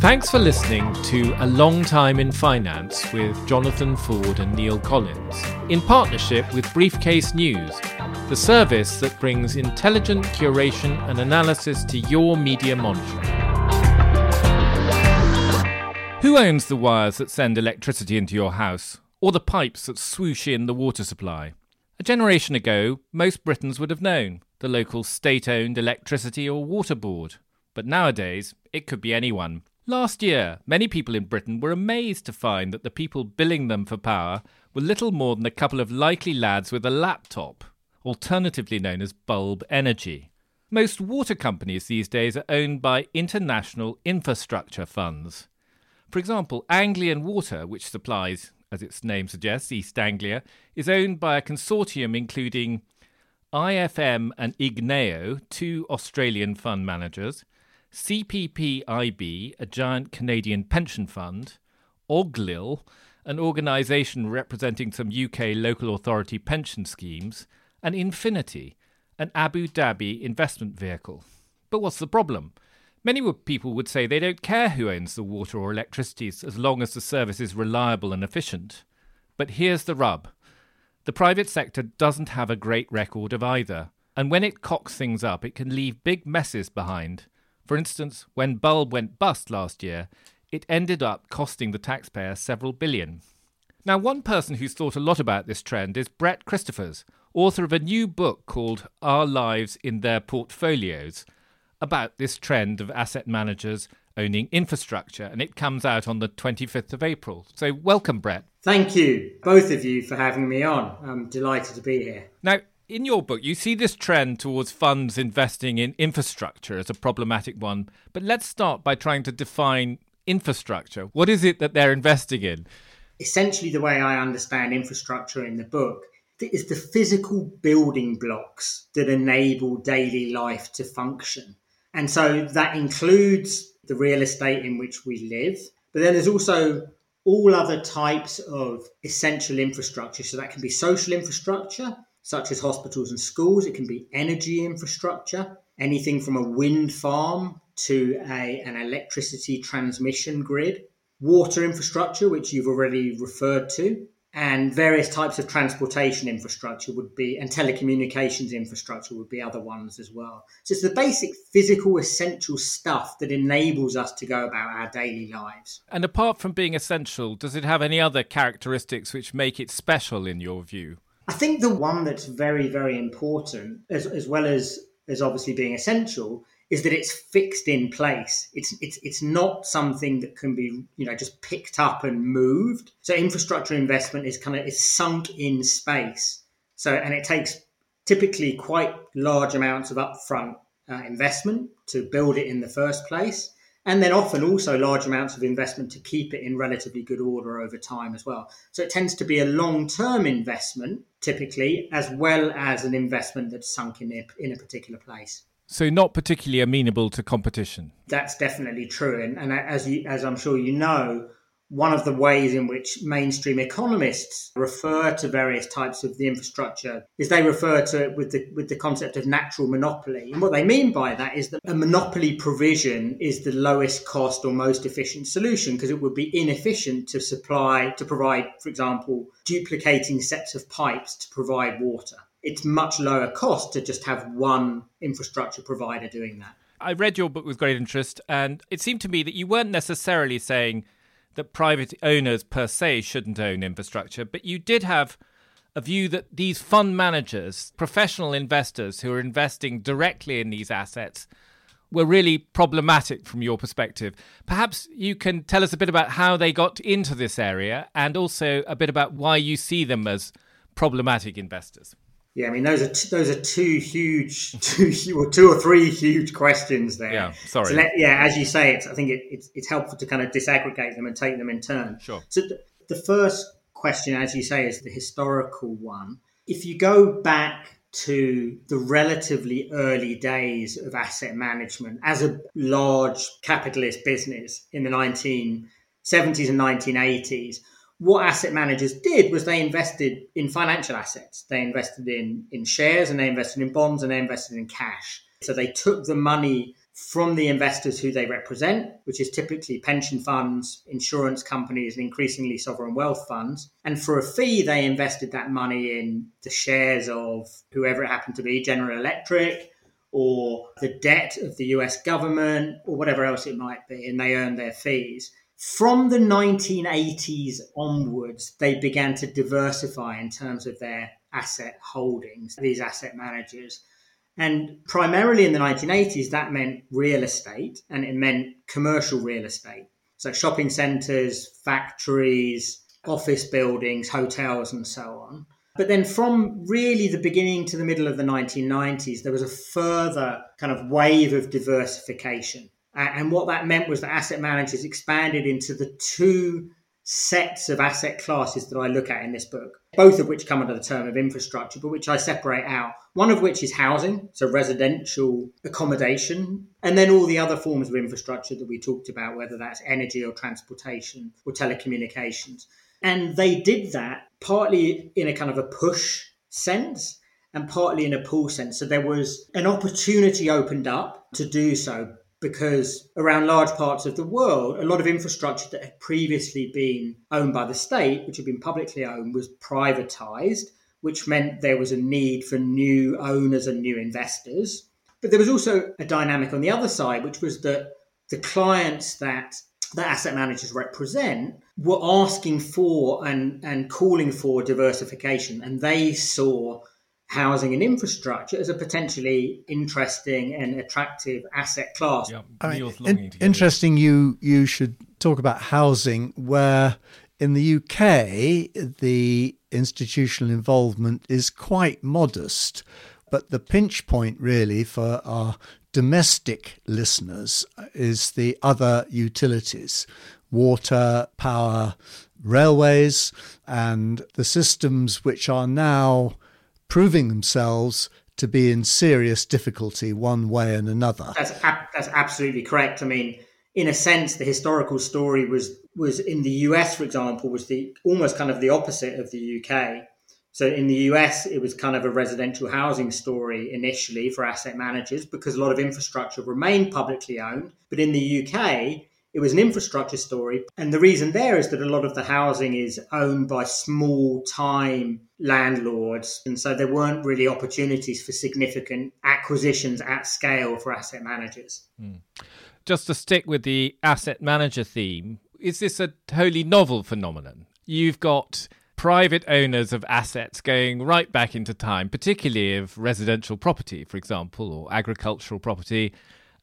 Thanks for listening to A Long Time in Finance with Jonathan Ford and Neil Collins, in partnership with Briefcase News, the service that brings intelligent curation and analysis to your media monitoring. Who owns the wires that send electricity into your house, or the pipes that swoosh in the water supply? A generation ago, most Britons would have known the local state owned electricity or water board. But nowadays, it could be anyone. Last year, many people in Britain were amazed to find that the people billing them for power were little more than a couple of likely lads with a laptop, alternatively known as bulb energy. Most water companies these days are owned by international infrastructure funds. For example, Anglian Water, which supplies, as its name suggests, East Anglia, is owned by a consortium including IFM and Igneo, two Australian fund managers, CPPIB, a giant Canadian pension fund, GLIL, an organisation representing some UK local authority pension schemes, and Infinity, an Abu Dhabi investment vehicle. But what's the problem? Many people would say they don't care who owns the water or electricity as long as the service is reliable and efficient. But here's the rub the private sector doesn't have a great record of either, and when it cocks things up, it can leave big messes behind. For instance, when Bulb went bust last year, it ended up costing the taxpayer several billion. Now, one person who's thought a lot about this trend is Brett Christophers, author of a new book called Our Lives in Their Portfolios, about this trend of asset managers owning infrastructure, and it comes out on the 25th of April. So, welcome, Brett. Thank you, both of you, for having me on. I'm delighted to be here. Now, in your book, you see this trend towards funds investing in infrastructure as a problematic one. But let's start by trying to define infrastructure. What is it that they're investing in? Essentially, the way I understand infrastructure in the book is the physical building blocks that enable daily life to function. And so that includes the real estate in which we live, but then there's also all other types of essential infrastructure. So that can be social infrastructure, such as hospitals and schools. It can be energy infrastructure, anything from a wind farm to a, an electricity transmission grid, water infrastructure, which you've already referred to, and various types of transportation infrastructure would be, and telecommunications infrastructure would be other ones as well. So it's the basic physical, essential stuff that enables us to go about our daily lives. And apart from being essential, does it have any other characteristics which make it special in your view? I think the one that's very, very important, as, as well as, as obviously being essential, is that it's fixed in place. It's it's it's not something that can be you know just picked up and moved. So infrastructure investment is kind of is sunk in space. So and it takes typically quite large amounts of upfront uh, investment to build it in the first place and then often also large amounts of investment to keep it in relatively good order over time as well. So it tends to be a long term investment typically, as well as an investment that's sunk in a, in a particular place. So not particularly amenable to competition. That's definitely true, and, and as you, as I'm sure you know, one of the ways in which mainstream economists refer to various types of the infrastructure is they refer to it with the with the concept of natural monopoly. And what they mean by that is that a monopoly provision is the lowest cost or most efficient solution because it would be inefficient to supply to provide, for example, duplicating sets of pipes to provide water. It's much lower cost to just have one infrastructure provider doing that. I read your book with great interest, and it seemed to me that you weren't necessarily saying that private owners per se shouldn't own infrastructure, but you did have a view that these fund managers, professional investors who are investing directly in these assets, were really problematic from your perspective. Perhaps you can tell us a bit about how they got into this area and also a bit about why you see them as problematic investors. Yeah, I mean those are t- those are two huge, two or two or three huge questions there. Yeah, sorry. So let, yeah, as you say, it's I think it, it's it's helpful to kind of disaggregate them and take them in turn. Sure. So th- the first question, as you say, is the historical one. If you go back to the relatively early days of asset management as a large capitalist business in the 1970s and 1980s, what asset managers did was they invested in financial assets. They invested in, in shares and they invested in bonds and they invested in cash. So they took the money from the investors who they represent, which is typically pension funds, insurance companies, and increasingly sovereign wealth funds. And for a fee, they invested that money in the shares of whoever it happened to be, General Electric, or the debt of the US government, or whatever else it might be, and they earned their fees. From the 1980s onwards, they began to diversify in terms of their asset holdings, these asset managers. And primarily in the 1980s, that meant real estate and it meant commercial real estate. So shopping centres, factories, office buildings, hotels, and so on. But then from really the beginning to the middle of the 1990s, there was a further kind of wave of diversification. And what that meant was that asset managers expanded into the two sets of asset classes that I look at in this book, both of which come under the term of infrastructure, but which I separate out. One of which is housing, so residential accommodation, and then all the other forms of infrastructure that we talked about, whether that's energy or transportation or telecommunications. And they did that partly in a kind of a push sense and partly in a pull sense. So there was an opportunity opened up to do so because around large parts of the world, a lot of infrastructure that had previously been owned by the state, which had been publicly owned, was privatized, which meant there was a need for new owners and new investors. But there was also a dynamic on the other side, which was that the clients that the asset managers represent were asking for and, and calling for diversification. And they saw housing and infrastructure as a potentially interesting and attractive asset class. Yeah, I mean, in, interesting. You you should talk about housing, where in the UK the institutional involvement is quite modest, but the pinch point really for our domestic listeners is the other utilities water, power, railways, and the systems which are now proving themselves to be in serious difficulty one way and another. That's that's absolutely correct. I mean, in a sense, the historical story was was in the US, for example, was the almost kind of the opposite of the UK. So in the US, it was kind of a residential housing story initially for asset managers because a lot of infrastructure remained publicly owned. But in the UK, it was an infrastructure story. And the reason there is that a lot of the housing is owned by small time landlords. And so there weren't really opportunities for significant acquisitions at scale for asset managers. Mm. Just to stick with the asset manager theme, is this a wholly novel phenomenon? You've got private owners of assets going right back into time, particularly of residential property, for example, or agricultural property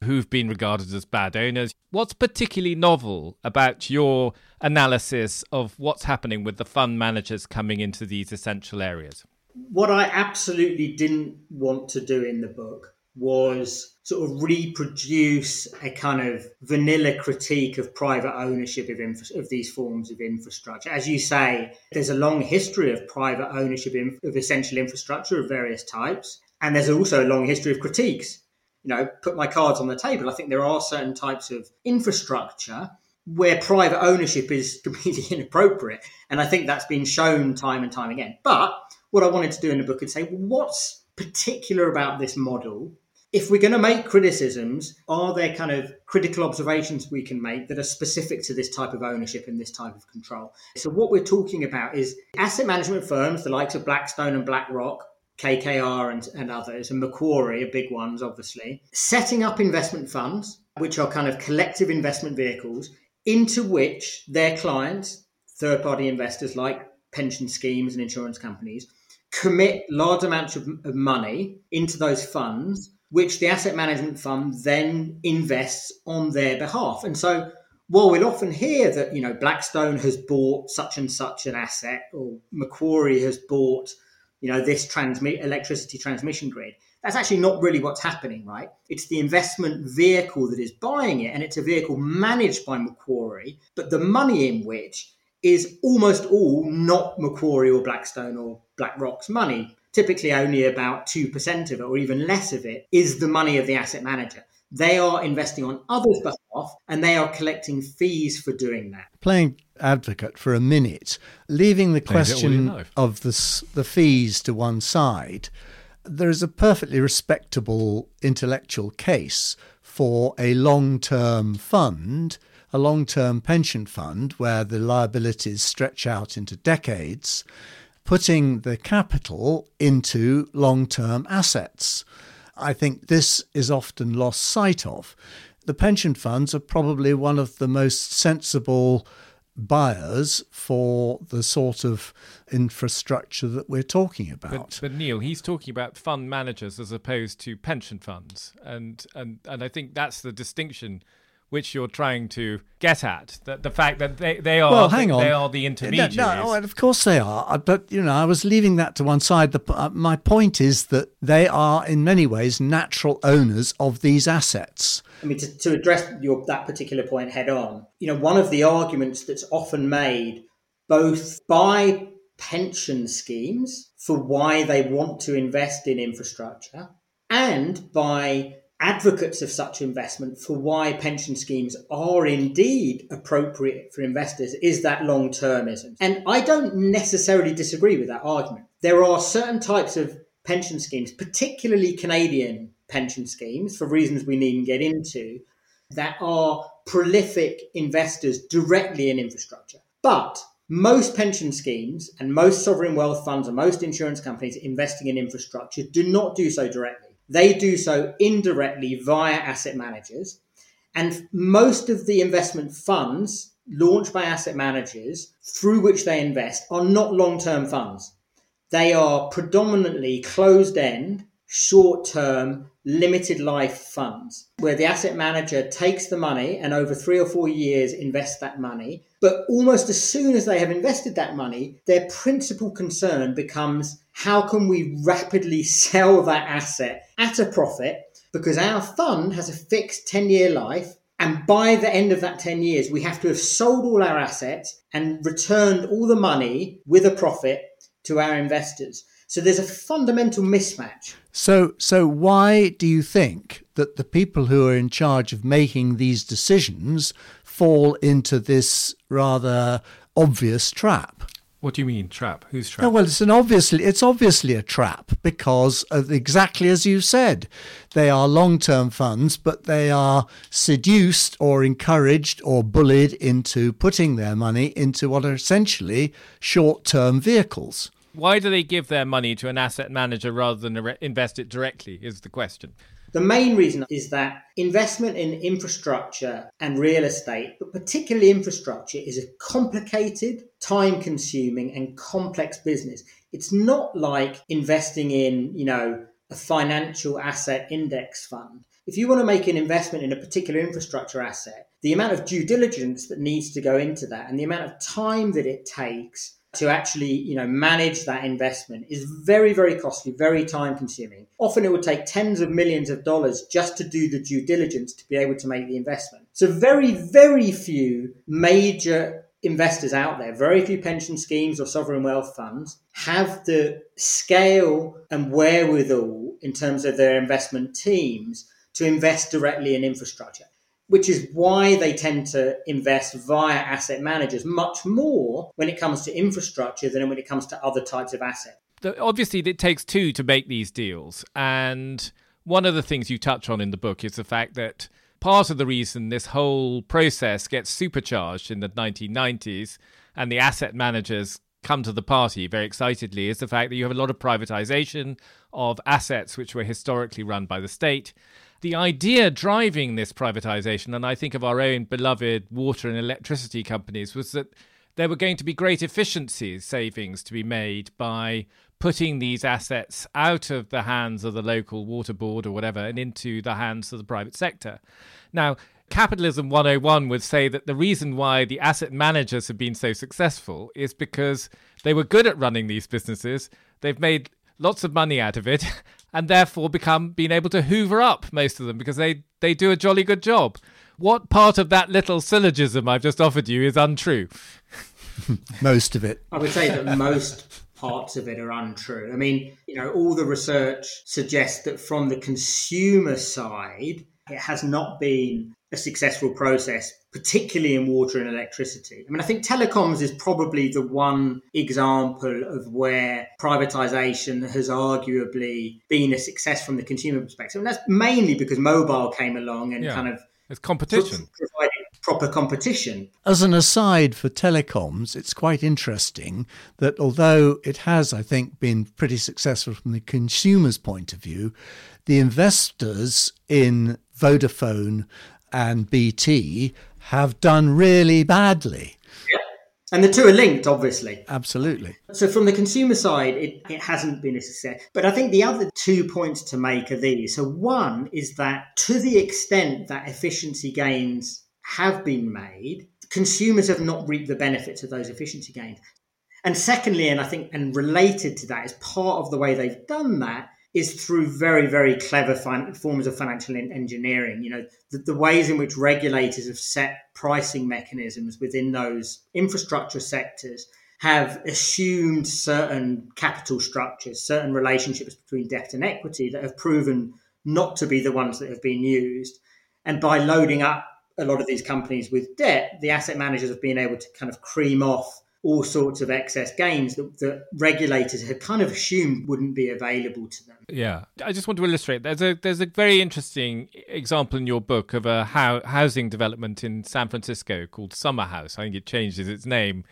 who've been regarded as bad owners. What's particularly novel about your analysis of what's happening with the fund managers coming into these essential areas? What I absolutely didn't want to do in the book was sort of reproduce a kind of vanilla critique of private ownership of, infra- of these forms of infrastructure. As you say, there's a long history of private ownership of essential infrastructure of various types. And there's also a long history of critiques you know, put my cards on the table. I think there are certain types of infrastructure where private ownership is completely inappropriate. And I think that's been shown time and time again. But what I wanted to do in the book is say, what's particular about this model? If we're going to make criticisms, are there kind of critical observations we can make that are specific to this type of ownership and this type of control? So, what we're talking about is asset management firms, the likes of Blackstone and BlackRock, KKR and, and others, and Macquarie are big ones, obviously, setting up investment funds, which are kind of collective investment vehicles, into which their clients, third party investors like pension schemes and insurance companies, commit large amounts of, of money into those funds, which the asset management fund then invests on their behalf. And so while we'll often hear that, you know, Blackstone has bought such and such an asset or Macquarie has bought you know, this electricity transmission grid. That's actually not really what's happening, right? It's the investment vehicle that is buying it, and it's a vehicle managed by Macquarie, but the money in which is almost all not Macquarie or Blackstone or BlackRock's money. Typically, only about 2% of it, or even less of it, is the money of the asset manager. They are investing on others' behalf and they are collecting fees for doing that. Playing advocate for a minute, leaving the question of the, the fees to one side, there is a perfectly respectable intellectual case for a long term fund, a long term pension fund where the liabilities stretch out into decades, putting the capital into long term assets. I think this is often lost sight of. The pension funds are probably one of the most sensible buyers for the sort of infrastructure that we're talking about. But, but, Neil, he's talking about fund managers as opposed to pension funds, and and and I think that's the distinction which you're trying to get at. The, the fact that they, they are well, hang on. they are the intermediaries. No, no, of course they are. Uh, but you know, I was leaving that to one side. The, uh, my point is that they are, in many ways, natural owners of these assets. I mean, to, to address your, that particular point head on, you know, one of the arguments that's often made both by pension schemes for why they want to invest in infrastructure and by advocates of such investment for why pension schemes are indeed appropriate for investors is that long termism. And I don't necessarily disagree with that argument. There are certain types of pension schemes, particularly Canadian pension schemes, for reasons we needn't get into, that are prolific investors directly in infrastructure. But most pension schemes and most sovereign wealth funds and most insurance companies investing in infrastructure do not do so directly. They do so indirectly via asset managers. And most of the investment funds launched by asset managers through which they invest are not long term funds. They are predominantly closed end, short term, limited life funds where the asset manager takes the money and over three or four years invests that money. But almost as soon as they have invested that money, their principal concern becomes how can we rapidly sell that asset at a profit? Because our fund has a fixed 10 year life. And by the end of that 10 years, we have to have sold all our assets and returned all the money with a profit to our investors. So there's a fundamental mismatch. So, so why do you think that the people who are in charge of making these decisions fall into this rather obvious trap? What do you mean trap? Who's trap? No, well, it's an obviously it's obviously a trap because of exactly as you said, they are long-term funds, but they are seduced or encouraged or bullied into putting their money into what are essentially short-term vehicles. Why do they give their money to an asset manager rather than invest it directly? Is the question. The main reason is that investment in infrastructure and real estate, but particularly infrastructure, is a complicated, time consuming, and complex business. It's not like investing in, you know, a financial asset index fund. If you want to make an investment in a particular infrastructure asset, the amount of due diligence that needs to go into that and the amount of time that it takes to actually you know manage that investment is very very costly very time consuming. Often it would take tens of millions of dollars just to do the due diligence to be able to make the investment. So very very few major investors out there very few pension schemes or sovereign wealth funds have the scale and wherewithal in terms of their investment teams to invest directly in infrastructure which is why they tend to invest via asset managers much more when it comes to infrastructure than when it comes to other types of assets. Obviously, it takes two to make these deals. And one of the things you touch on in the book is the fact that part of the reason this whole process gets supercharged in the 1990s and the asset managers come to the party very excitedly is the fact that you have a lot of privatization of assets which were historically run by the state the idea driving this privatization, and I think of our own beloved water and electricity companies, was that there were going to be great efficiencies savings to be made by putting these assets out of the hands of the local water board or whatever and into the hands of the private sector. Now, Capitalism 101 would say that the reason why the asset managers have been so successful is because they were good at running these businesses. They've made lots of money out of it and therefore become being able to hoover up most of them because they, they do a jolly good job. What part of that little syllogism I've just offered you is untrue? most of it. I would say that most parts of it are untrue. I mean, you know, all the research suggests that from the consumer side, it has not been a a successful process, particularly in water and electricity. I mean, I think telecoms is probably the one example of where privatization has arguably been a success from the consumer perspective. And that's mainly because mobile came along and yeah. kind of it's competition. Provided proper competition. As an aside for telecoms, it's quite interesting that although it has, I think, been pretty successful from the consumer's point of view, the investors in Vodafone and BT have done really badly. Yeah. And the two are linked, obviously. Absolutely. So, from the consumer side, it, it hasn't been a success. But I think the other two points to make are these. So, one is that to the extent that efficiency gains have been made, consumers have not reaped the benefits of those efficiency gains. And secondly, and I think, and related to that, is part of the way they've done that is through very, very clever fin- forms of financial engineering. You know, the, the, ways in which regulators have set pricing mechanisms within those infrastructure sectors have assumed certain capital structures, certain relationships between debt and equity that have proven not to be the ones that have been used. And by loading up a lot of these companies with debt, the asset managers have been able to kind of cream off all sorts of excess gains that, that, regulators had kind of assumed wouldn't be available to them. Yeah, I just want to illustrate. There's a there's a very interesting example in your book of a how, housing development in San Francisco called Summer House. I think it changes its name.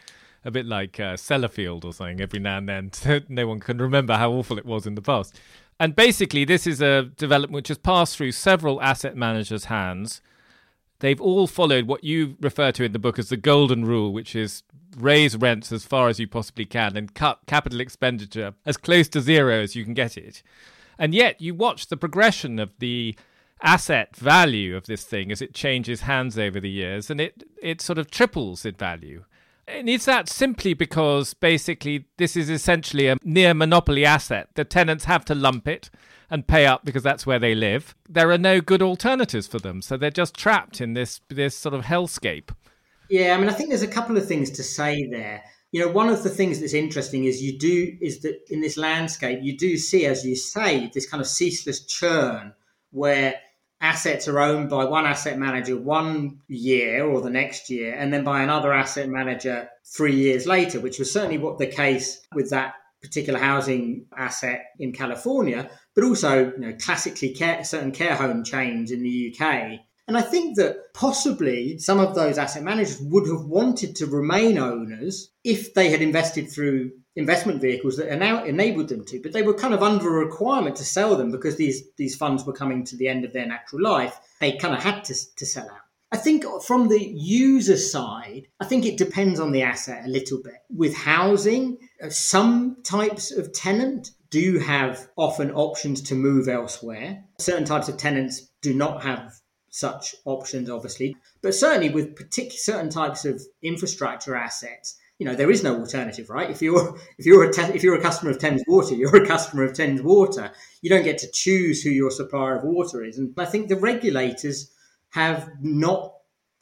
A bit like uh, Sellafield or something every now and then. no one can remember how awful it was in the past. And basically, this is a development which has passed through several asset managers' hands they've all followed what you refer to in the book as the golden rule, which is raise rents as far as you possibly can and cut capital expenditure as close to zero as you can get it. And yet you watch the progression of the asset value of this thing as it changes hands over the years and it, it sort of triples in value. And is that simply because basically this is essentially a near monopoly asset? The tenants have to lump it and pay up because that's where they live. There are no good alternatives for them, so they're just trapped in this this sort of hellscape. Yeah, I mean, I think there's a couple of things to say there. You know, one of the things that's interesting is you do is that in this landscape you do see, as you say, this kind of ceaseless churn where assets are owned by one asset manager one year or the next year, and then by another asset manager three years later, which was certainly what the case with that particular housing asset in California, but also you know classically care, certain care home chains in the UK and I think that possibly some of those asset managers would have wanted to remain owners if they had invested through investment vehicles that now enabled them to, but they were kind of under a requirement to sell them because these, these funds were coming to the end of their natural life. They kind of had to, to sell out. I think from the user side, I think it depends on the asset a little bit. With housing, uh, some types of tenant do have often options to move elsewhere. Certain types of tenants do not have such options, obviously. But certainly with particular certain types of infrastructure assets, you know, there is no alternative, right? If you're if you're a te- if you're a customer of Thames Water, you're a customer of Thames Water. You don't get to choose who your supplier of water is. And I think the regulators have not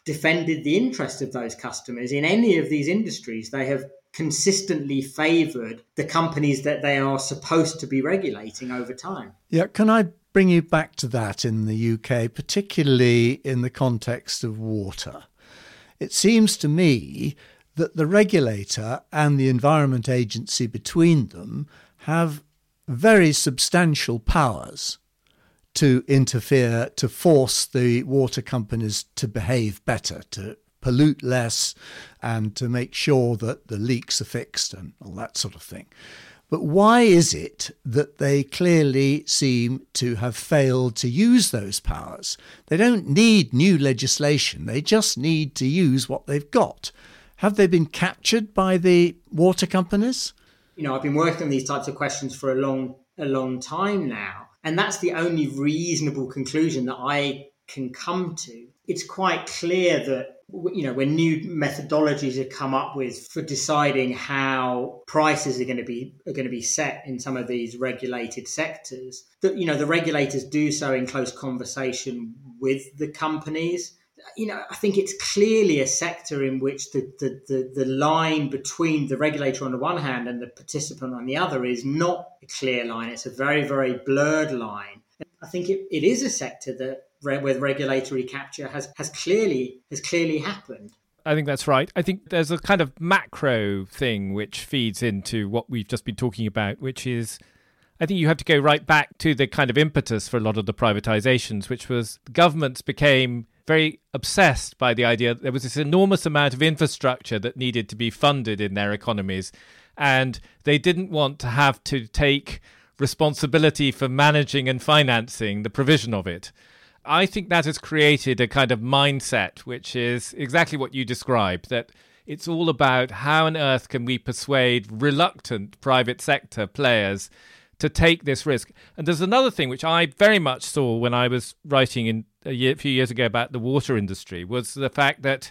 defended the interest of those customers in any of these industries. They have consistently favoured the companies that they are supposed to be regulating over time. Yeah, can I bring you back to that in the UK, particularly in the context of water. It seems to me that the regulator and the Environment Agency between them have very substantial powers to interfere, to force the water companies to behave better, to pollute less, and to make sure that the leaks are fixed and all that sort of thing. But why is it that they clearly seem to have failed to use those powers? They don't need new legislation, they just need to use what they've got. Have they been captured by the water companies? You know, I've been working on these types of questions for a long a long time now, and that's the only reasonable conclusion that I can come to. It's quite clear that you know when new methodologies are come up with for deciding how prices are going to be are going to be set in some of these regulated sectors that you know the regulators do so in close conversation with the companies. You know i think it's clearly a sector in which the the, the, the line between the regulator on the one hand and the participant on the other is not a clear line. It's a very very blurred line i think it, it is a sector that where regulatory capture has, has clearly has clearly happened. I think that's right. I think there's a kind of macro thing which feeds into what we've just been talking about, which is I think you have to go right back to the kind of impetus for a lot of the privatizations, which was governments became very obsessed by the idea that there was this enormous amount of infrastructure that needed to be funded in their economies. And they didn't want to have to take responsibility for managing and financing the provision of it. I think that has created a kind of mindset which is exactly what you described that it's all about how on earth can we persuade reluctant private sector players to take this risk. And there's another thing which I very much saw when I was writing in a year, few years ago about the water industry was the fact that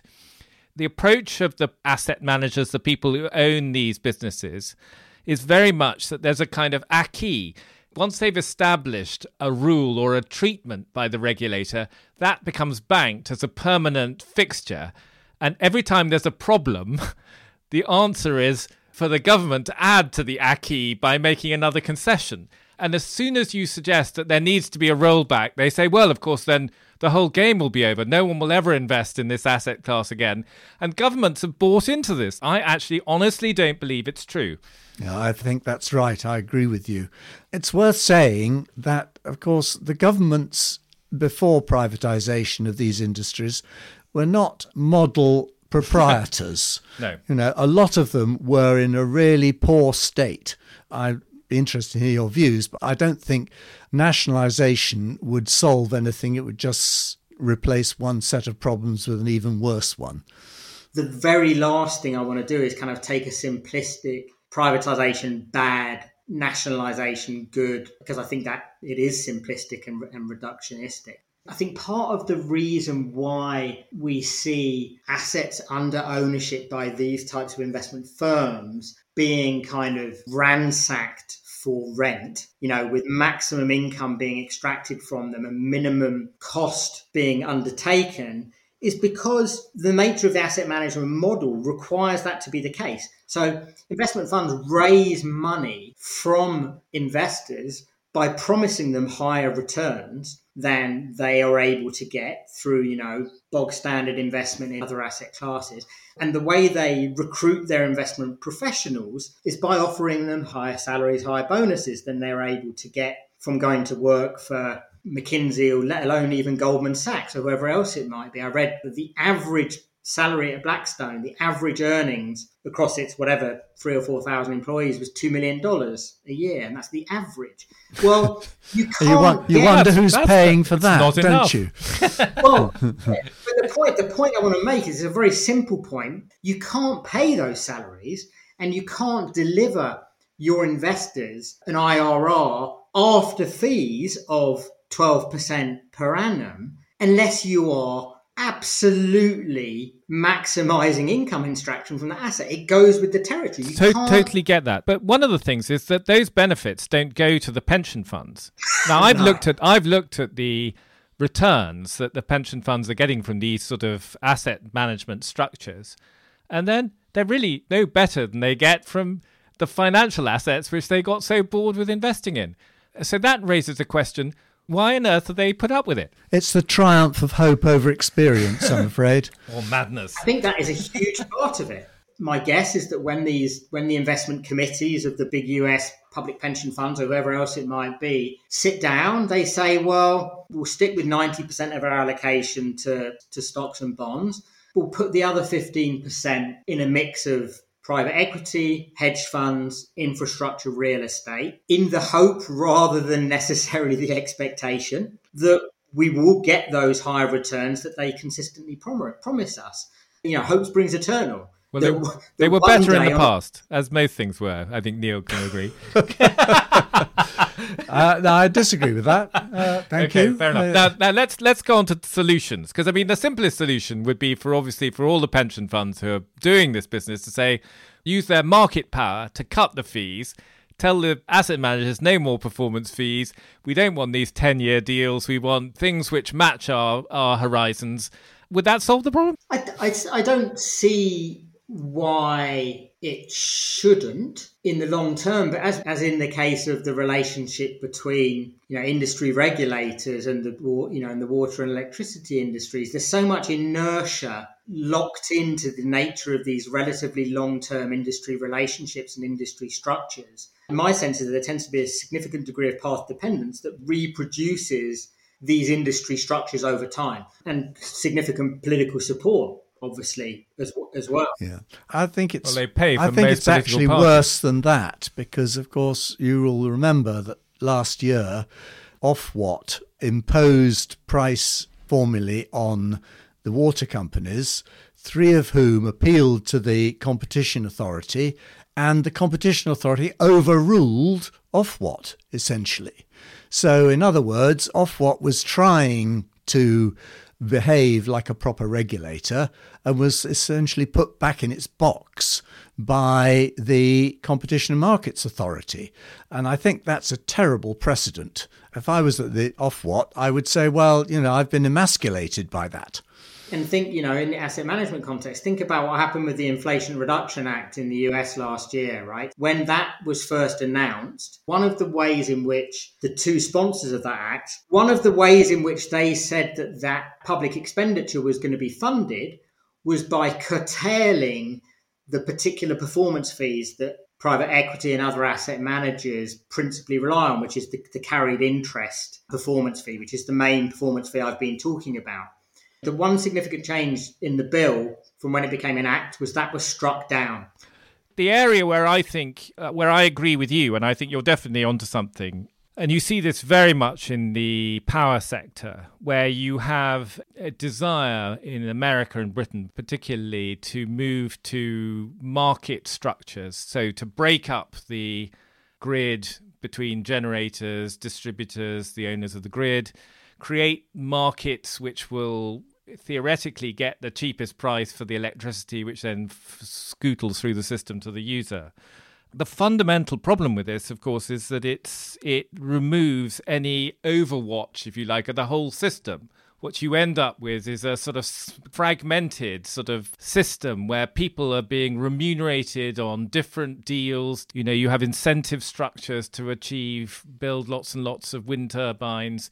the approach of the asset managers, the people who own these businesses, is very much that there's a kind of acquis once they've established a rule or a treatment by the regulator, that becomes banked as a permanent fixture. And every time there's a problem, the answer is for the government to add to the acquis by making another concession. And as soon as you suggest that there needs to be a rollback, they say, well, of course, then the whole game will be over. No one will ever invest in this asset class again. And governments have bought into this. I actually honestly don't believe it's true. Yeah, I think that's right. I agree with you. It's worth saying that, of course, the governments before privatization of these industries were not model proprietors. no. You know, a lot of them were in a really poor state. I'd be interested to hear your views, but I don't think nationalization would solve anything. It would just replace one set of problems with an even worse one. The very last thing I want to do is kind of take a simplistic privatization bad, nationalization good, because I think that it is simplistic and, and reductionistic. I think part of the reason why we see assets under ownership by these types of investment firms being kind of ransacked for rent, you know, with maximum income being extracted from them and minimum cost being undertaken, is because the nature of the asset management model requires that to be the case. So investment funds raise money from investors by promising them higher returns than they are able to get through, you know, bog standard investment in other asset classes. And the way they recruit their investment professionals is by offering them higher salaries, higher bonuses than they're able to get from going to work for McKinsey or let alone even Goldman Sachs or whoever else it might be. I read that the average salary at Blackstone, the average earnings across its whatever three or four thousand employees was two million dollars a year, and that's the average. Well, you can't. you, want, you yeah, wonder who's paying for that, don't enough. you? well, but the point the point I want to make is a very simple point. You can't pay those salaries, and you can't deliver your investors an IRR after fees of 12% per annum unless you are absolutely maximizing income extraction from the asset. It goes with the territory. You to- totally get that. But one of the things is that those benefits don't go to the pension funds. Now I've no. looked at I've looked at the returns that the pension funds are getting from these sort of asset management structures. And then they're really no better than they get from the financial assets which they got so bored with investing in. So that raises a question why on earth do they put up with it? It's the triumph of hope over experience, I'm afraid. or madness. I think that is a huge part of it. My guess is that when these when the investment committees of the big US public pension funds or whoever else it might be sit down, they say, well, we'll stick with 90% of our allocation to, to stocks and bonds. We'll put the other 15% in a mix of private equity, hedge funds, infrastructure, real estate, in the hope rather than necessarily the expectation that we will get those higher returns that they consistently prom- promise us. You know, hope springs eternal. Well, they, they were better in the past, as most things were. I think Neil can agree. uh, no, I disagree with that. Uh, thank okay, you. Fair enough. Uh, now, now let's let's go on to solutions because I mean the simplest solution would be for obviously for all the pension funds who are doing this business to say use their market power to cut the fees. Tell the asset managers no more performance fees. We don't want these 10 year deals. We want things which match our, our horizons. Would that solve the problem? I, I, I don't see why it shouldn't in the long term, but as, as in the case of the relationship between you know industry regulators and the you know and the water and electricity industries, there's so much inertia locked into the nature of these relatively long-term industry relationships and industry structures. My sense is that there tends to be a significant degree of path dependence that reproduces these industry structures over time and significant political support obviously as as well. Yeah, I think it's. Well, they pay I think it's actually parties. worse than that because, of course, you will remember that last year, Ofwat imposed price formulae on the water companies, three of whom appealed to the competition authority, and the competition authority overruled Ofwat essentially. So, in other words, Ofwat was trying to behave like a proper regulator and was essentially put back in its box by the Competition and Markets Authority. And I think that's a terrible precedent. If I was at the Ofwat, I would say, well, you know, I've been emasculated by that and think, you know, in the asset management context, think about what happened with the Inflation Reduction Act in the US last year, right? When that was first announced, one of the ways in which the two sponsors of that act, one of the ways in which they said that that public expenditure was going to be funded was by curtailing the particular performance fees that private equity and other asset managers principally rely on, which is the, the carried interest performance fee, which is the main performance fee I've been talking about. The one significant change in the bill from when it became an act was that was struck down. The area where I think, uh, where I agree with you, and I think you're definitely onto something, and you see this very much in the power sector, where you have a desire in America and Britain, particularly, to move to market structures. So to break up the grid between generators, distributors, the owners of the grid, create markets which will theoretically get the cheapest price for the electricity, which then f- scootles through the system to the user. The fundamental problem with this, of course, is that it's it removes any overwatch, if you like, of the whole system. What you end up with is a sort of fragmented sort of system where people are being remunerated on different deals. You know, you have incentive structures to achieve, build lots and lots of wind turbines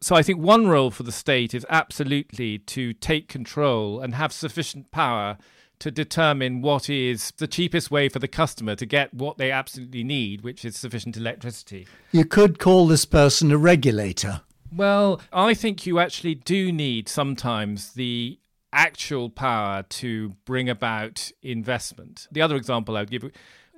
so I think one role for the state is absolutely to take control and have sufficient power to determine what is the cheapest way for the customer to get what they absolutely need, which is sufficient electricity. You could call this person a regulator. Well, I think you actually do need sometimes the actual power to bring about investment. The other example I would give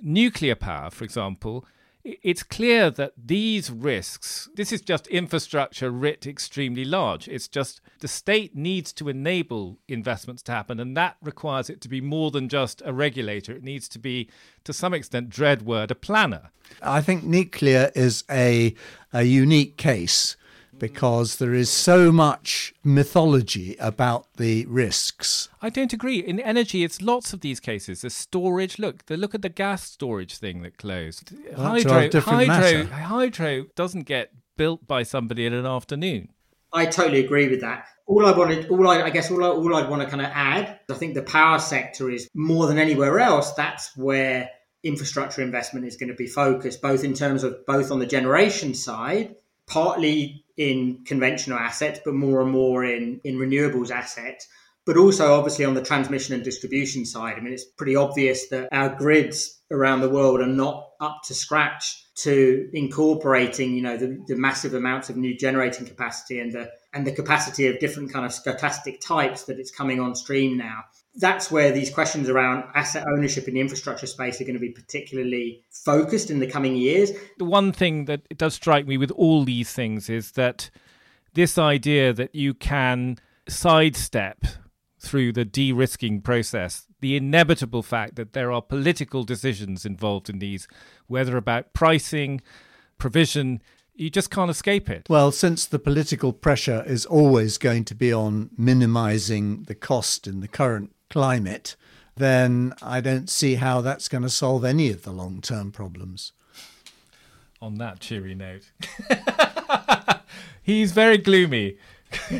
nuclear power, for example, it's clear that these risks, this is just infrastructure writ extremely large. It's just the state needs to enable investments to happen, and that requires it to be more than just a regulator. It needs to be, to some extent, dread word, a planner. I think nuclear is a, a unique case because there is so much mythology about the risks. I don't agree. In energy, it's lots of these cases. The storage. Look, the look at the gas storage thing that closed. Well, hydro, hydro, matter. hydro doesn't get built by somebody in an afternoon. I totally agree with that. All I wanted, all I, I guess, all I, all I'd want to kind of add, I think the power sector is more than anywhere else. That's where infrastructure investment is going to be focused, both in terms of both on the generation side, partly in conventional assets, but more and more in, in renewables assets. But also, obviously, on the transmission and distribution side. I mean, it's pretty obvious that our grids around the world are not up to scratch to incorporating, you know, the, the massive amounts of new generating capacity and the and the capacity of different kind of stochastic types that it's coming on stream now that's where these questions around asset ownership in the infrastructure space are going to be particularly focused in the coming years. The one thing that it does strike me with all these things is that this idea that you can sidestep through the de risking process the inevitable fact that there are political decisions involved in these, whether about pricing, provision, you just can't escape it. Well, since the political pressure is always going to be on minimizing the cost in the current climate, then I don't see how that's going to solve any of the long term problems. On that cheery note, he's very gloomy.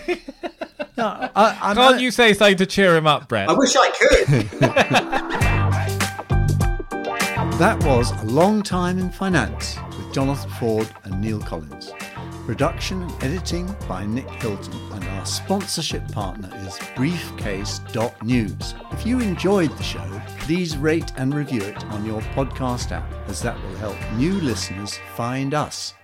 no, I, Can't you say something to cheer him up, Brett? I wish I could. That was A Long Time in Finance with Jonathan Ford and Neil Collins. Production and editing by Nick Hilton, and our sponsorship partner is Briefcase.news. If you enjoyed the show, please rate and review it on your podcast app, as that will help new listeners find us.